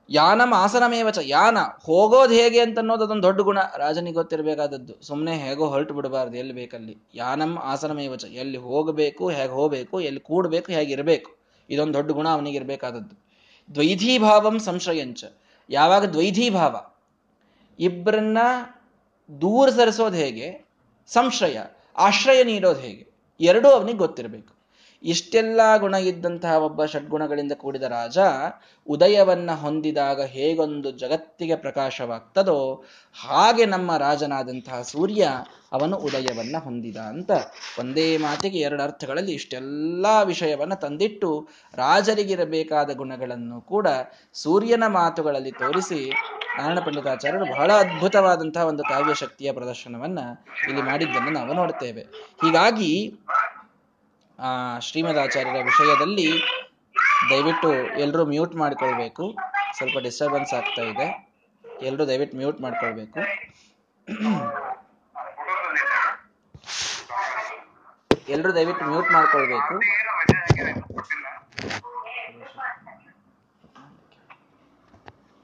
ಯಾನಂ ಆಸನಮೇವಚ ಯಾನ, ಹೋಗೋದು ಹೇಗೆ ಅಂತ ಅನ್ನೋದು ಅದೊಂದು ದೊಡ್ಡ ಗುಣ. ರಾಜನಿಗೆ ಗೊತ್ತಿರಬೇಕಾದದ್ದು ಸುಮ್ಮನೆ ಹೇಗೋ ಹೊರಟು ಬಿಡಬಾರ್ದು, ಎಲ್ಲಿ ಬೇಕಲ್ಲಿ. ಯಾನಂ ಆಸನಮೇವಚ ಎಲ್ಲಿ ಹೋಗಬೇಕು, ಹೇಗೆ ಹೋಗಬೇಕು, ಎಲ್ಲಿ ಕೂಡಬೇಕು ಹೇಗಿರಬೇಕು ಇದೊಂದು ದೊಡ್ಡ ಗುಣ ಅವನಿಗೆ ಇರಬೇಕಾದದ್ದು. ದ್ವೈಧೀಭಾವಂ ಸಂಶಯಂಚ ಯಾವಾಗ ದ್ವೈಧೀಭಾವ? ಇಬ್ಬರನ್ನ ದೂರ ಸರಿಸೋದು ಹೇಗೆ? ಸಂಶಯ ಆಶ್ರಯ ನೀಡೋದು ಹೇಗೆ? ಎರಡೂ ಅವನಿಗೆ ಗೊತ್ತಿರಬೇಕು. ಇಷ್ಟೆಲ್ಲ ಗುಣ ಇದ್ದಂತಹ ಒಬ್ಬ ಷಡ್ಗುಣಗಳಿಂದ ಕೂಡಿದ ರಾಜ ಉದಯವನ್ನ ಹೊಂದಿದಾಗ ಹೇಗೊಂದು ಜಗತ್ತಿಗೆ ಪ್ರಕಾಶವಾಗ್ತದೋ ಹಾಗೆ ನಮ್ಮ ರಾಜನಾದಂತಹ ಸೂರ್ಯ ಅವನು ಉದಯವನ್ನ ಹೊಂದಿದ ಅಂತ ಒಂದೇ ಮಾತಿಗೆ ಎರಡು ಅರ್ಥಗಳಲ್ಲಿ ಇಷ್ಟೆಲ್ಲ ವಿಷಯವನ್ನ ತಂದಿಟ್ಟು ರಾಜರಿಗಿರಬೇಕಾದ ಗುಣಗಳನ್ನು ಕೂಡ ಸೂರ್ಯನ ಮಾತುಗಳಲ್ಲಿ ತೋರಿಸಿ ನಾರಾಯಣ ಪಂಡಿತಾಚಾರ್ಯರು ಬಹಳ ಅದ್ಭುತವಾದಂತಹ ಒಂದು ಕಾವ್ಯ ಶಕ್ತಿಯ ಪ್ರದರ್ಶನವನ್ನ ಇಲ್ಲಿ ಮಾಡಿದ್ದನ್ನು ನಾವು ನೋಡ್ತೇವೆ. ಹೀಗಾಗಿ ಆ ಶ್ರೀಮದಾಚಾರ್ಯರ ವಿಷಯದಲ್ಲಿ ದಯವಿಟ್ಟು ಎಲ್ಲರೂ ಮ್ಯೂಟ್ ಮಾಡ್ಕೊಳ್ಬೇಕು. ಸ್ವಲ್ಪ ಡಿಸ್ಟರ್ಬೆನ್ಸ್ ಆಗ್ತಾ ಇದೆ. ಎಲ್ಲರೂ ದಯವಿಟ್ಟು ಮ್ಯೂಟ್ ಮಾಡ್ಕೊಳ್ಬೇಕು. ಎಲ್ಲರೂ ದಯವಿಟ್ಟು ಮ್ಯೂಟ್ ಮಾಡ್ಕೊಳ್ಬೇಕು.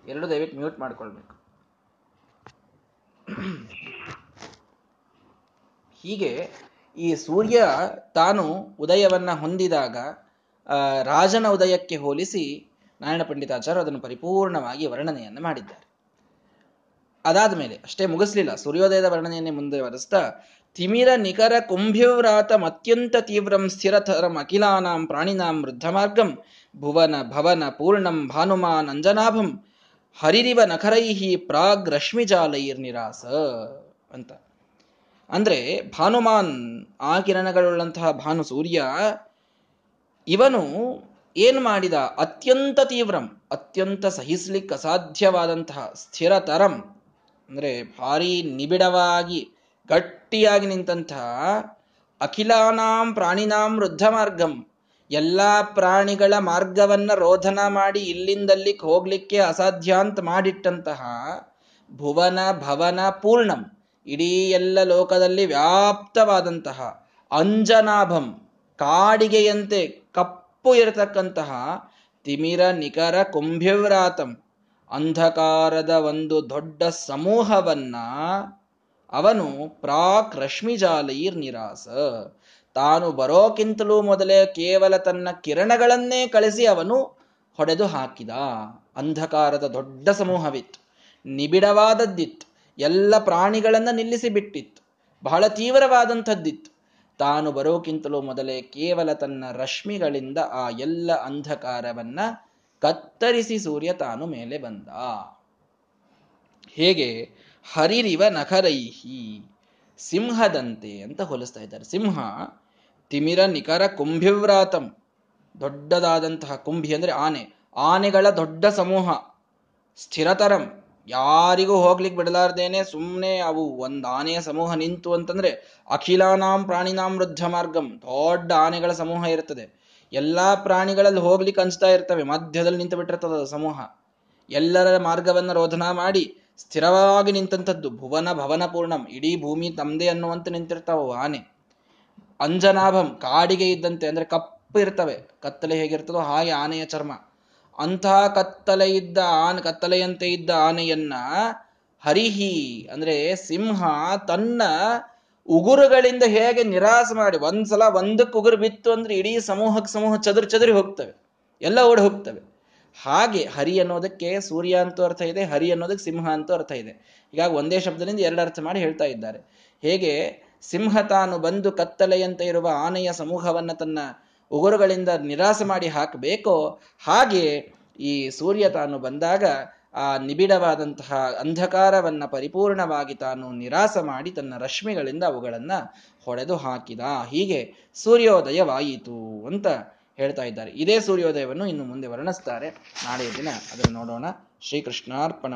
ಎಲ್ಲರೂ ದಯವಿಟ್ಟು ಮ್ಯೂಟ್ ಮಾಡ್ಕೊಳ್ಬೇಕು. ಹೀಗೆ ಈ ಸೂರ್ಯ ತಾನು ಉದಯವನ್ನ ಹೊಂದಿದಾಗ ರಾಜನ ಉದಯಕ್ಕೆ ಹೋಲಿಸಿ ನಾರಾಯಣ ಪಂಡಿತಾಚಾರ್ಯ ಅದನ್ನು ಪರಿಪೂರ್ಣವಾಗಿ ವರ್ಣನೆಯನ್ನು ಮಾಡಿದ್ದಾರೆ. ಅದಾದ ಮೇಲೆ ಅಷ್ಟೇ ಮುಗಿಸ್ಲಿಲ್ಲ. ಸೂರ್ಯೋದಯದ ವರ್ಣನೆಯನ್ನೇ ಮುಂದೆ ವರೆಸ್ತಾ ತಿಮಿರ ನಿಖರ ಕುಂಭಿವ್ರಾತಂ ಅತ್ಯಂತ ತೀವ್ರಂ ಸ್ಥಿರತರಂ ಅಖಿಲಾನಾಂ ಪ್ರಾಣಿನಾಂ ವೃದ್ಧಮಾರ್ಗಂ ಭುವನ ಭವನ ಪೂರ್ಣಂ ಭಾನುಮಾನ್ ಅಂಜನಾಭಂ ಹರಿರಿವ ನಖರೈಹಿ ಪ್ರಾಗ್ ನಿರಾಸ ಅಂತ. ಅಂದ್ರೆ ಭಾನುಮಾನ್ ಆ ಕಿರಣಗಳುಳ್ಳಂತಹ ಭಾನು ಸೂರ್ಯ, ಇವನು ಏನ್ ಮಾಡಿದ? ಅತ್ಯಂತ ತೀವ್ರಂ, ಅತ್ಯಂತ ಸಹಿಸ್ಲಿಕ್ಕೆ ಅಸಾಧ್ಯವಾದಂತಹ ಸ್ಥಿರತರಂ ಅಂದ್ರೆ ಭಾರಿ ನಿಬಿಡವಾಗಿ, ಗಟ್ಟಿಯಾಗಿ ನಿಂತಹ ಅಖಿಲಾನಾಂ ಪ್ರಾಣಿನಾಂ ವೃದ್ಧ ಮಾರ್ಗಂ, ಎಲ್ಲಾ ಪ್ರಾಣಿಗಳ ಮಾರ್ಗವನ್ನ ರೋಧನ ಮಾಡಿ ಇಲ್ಲಿಂದಲ್ಲಿಗೆ ಹೋಗ್ಲಿಕ್ಕೆ ಅಸಾಧ್ಯ ಅಂತ ಮಾಡಿಟ್ಟಂತಹ ಭುವನ ಭವನ ಪೂರ್ಣಂ. ಇಡೀ ಎಲ್ಲ ಲೋಕದಲ್ಲಿ ವ್ಯಾಪ್ತವಾದಂತಹ ಅಂಜನಾಭಂ, ಕಾಡಿಗೆಯಂತೆ ಕಪ್ಪು ಇರತಕ್ಕಂತಹ ತಿಮಿರ ನಿಕರ ಕುಂಭಿವ್ರಾತಂ ಅಂಧಕಾರದ ಒಂದು ದೊಡ್ಡ ಸಮೂಹವನ್ನ ಅವನು ಪ್ರಾಕ್ ನಿರಾಸ ತಾನು ಬರೋಕ್ಕಿಂತಲೂ ಮೊದಲೇ ಕೇವಲ ತನ್ನ ಕಿರಣಗಳನ್ನೇ ಕಳಿಸಿ ಅವನು ಹೊಡೆದು ಹಾಕಿದ ಅಂಧಕಾರದ ದೊಡ್ಡ ಸಮೂಹವಿತ್ತು ನಿಬಿಡವಾದದ್ದಿತ್ತು ಎಲ್ಲ ಪ್ರಾಣಿಗಳನ್ನು ನಿಲ್ಲಿಸಿ ಬಿಟ್ಟಿತ್ತು ಬಹಳ ತೀವ್ರವಾದಂಥದ್ದಿತ್ತು. ತಾನು ಬರೋಕ್ಕಿಂತಲೂ ಮೊದಲೇ ಕೇವಲ ತನ್ನ ರಶ್ಮಿಗಳಿಂದ ಆ ಎಲ್ಲ ಅಂಧಕಾರವನ್ನ ಕತ್ತರಿಸಿ ಸೂರ್ಯ ತಾನು ಮೇಲೆ ಬಂದ. ಹೇಗೆ? ಹರಿರಿವ ನಖರೈಹಿ, ಸಿಂಹದಂತೆ ಅಂತ ಹೋಲಿಸ್ತಾ ಇದ್ದಾರೆ. ಸಿಂಹ, ತಿಮಿರ, ನಿಖರ, ಕುಂಭಿವ್ರಾತಂ, ದೊಡ್ಡದಾದಂತಹ ಕುಂಭಿ ಅಂದ್ರೆ ಆನೆ. ಆನೆಗಳ ದೊಡ್ಡ ಸಮೂಹ, ಸ್ಥಿರತರಂ ಯಾರಿಗೂ ಹೋಗ್ಲಿಕ್ಕೆ ಬಿಡಲಾರ್ದೇನೆ ಸುಮ್ಮನೆ ಅವು ಒಂದು ಆನೆಯ ಸಮೂಹ ನಿಂತು ಅಂತಂದ್ರೆ ಅಖಿಲಾನಾಂ ಪ್ರಾಣಿನಾಂ ವೃದ್ಧ ಮಾರ್ಗಂ ದೊಡ್ಡ ಆನೆಗಳ ಸಮೂಹ ಇರ್ತದೆ. ಎಲ್ಲಾ ಪ್ರಾಣಿಗಳಲ್ಲಿ ಹೋಗ್ಲಿಕ್ಕೆ ಅನ್ಸ್ತಾ ಇರ್ತವೆ. ಮಧ್ಯದಲ್ಲಿ ನಿಂತು ಬಿಟ್ಟಿರ್ತದ ಸಮೂಹ. ಎಲ್ಲರ ಮಾರ್ಗವನ್ನ ರೋಧನ ಮಾಡಿ ಸ್ಥಿರವಾಗಿ ನಿಂತಂಥದ್ದು. ಭುವನ ಭವನ ಪೂರ್ಣಂ. ಇಡೀ ಭೂಮಿ ತಮ್ಮದೇ ಅನ್ನುವಂತೆ ನಿಂತಿರ್ತಾವ ಆನೆ. ಅಂಜನಾಭಂ ಕಾಡಿಗೆ ಇದ್ದಂತೆ ಅಂದ್ರೆ ಕಪ್ಪು ಇರ್ತವೆ. ಕತ್ತಲೆ ಹೇಗಿರ್ತದೋ ಹಾಗೆ ಆನೆಯ ಚರ್ಮ. ಅಂತಹ ಕತ್ತಲೆ ಇದ್ದ ಆನೆ, ಕತ್ತಲೆಯಂತೆ ಇದ್ದ ಆನೆಯನ್ನ ಹರಿಹಿ ಅಂದ್ರೆ ಸಿಂಹ ತನ್ನ ಉಗುರುಗಳಿಂದ ಹೇಗೆ ನಿರಾಸ ಮಾಡಿ, ಒಂದ್ಸಲ ಒಂದಕ್ಕೆ ಉಗುರು ಬಿತ್ತು ಅಂದ್ರೆ ಇಡೀ ಸಮೂಹಕ್ಕೆ ಸಮೂಹ ಚದುರು ಚದುರಿ ಹೋಗ್ತವೆ, ಎಲ್ಲ ಓಡಿ ಹೋಗ್ತವೆ. ಹಾಗೆ ಹರಿ ಅನ್ನೋದಕ್ಕೆ ಸೂರ್ಯ ಅಂತೂ ಅರ್ಥ ಇದೆ, ಹರಿ ಅನ್ನೋದಕ್ಕೆ ಸಿಂಹ ಅಂತೂ ಅರ್ಥ ಇದೆ. ಹೀಗಾಗಿ ಒಂದೇ ಶಬ್ದದಿಂದ ಎರಡು ಅರ್ಥ ಮಾಡಿ ಹೇಳ್ತಾ ಇದ್ದಾರೆ. ಹೇಗೆ ಸಿಂಹ ತಾನು ಬಂದು ಕತ್ತಲೆಯಂತೆ ಇರುವ ಆನೆಯ ಸಮೂಹವನ್ನ ತನ್ನ ಉಗುರುಗಳಿಂದ ನಿರಾಸೆ ಮಾಡಿ ಹಾಕಬೇಕೋ? ಹಾಗೆ ಈ ಸೂರ್ಯ ತಾನು ಬಂದಾಗ ಆ ನಿಬಿಡವಾದಂತಹ ಅಂಧಕಾರವನ್ನ ಪರಿಪೂರ್ಣವಾಗಿ ತಾನು ನಿರಾಸ ಮಾಡಿ ತನ್ನ ರಶ್ಮಿಗಳಿಂದ ಅವುಗಳನ್ನ ಹೊಡೆದು ಹಾಕಿದ. ಹೀಗೆ ಸೂರ್ಯೋದಯವಾಯಿತು ಅಂತ ಹೇಳ್ತಾ ಇದ್ದಾರೆ. ಇದೇ ಸೂರ್ಯೋದಯವನ್ನು ಇನ್ನು ಮುಂದೆ ವರ್ಣಿಸ್ತಾರೆ. ನಾಳೆಯ ದಿನ ಅದನ್ನು ನೋಡೋಣ. ಶ್ರೀಕೃಷ್ಣಾರ್ಪಣ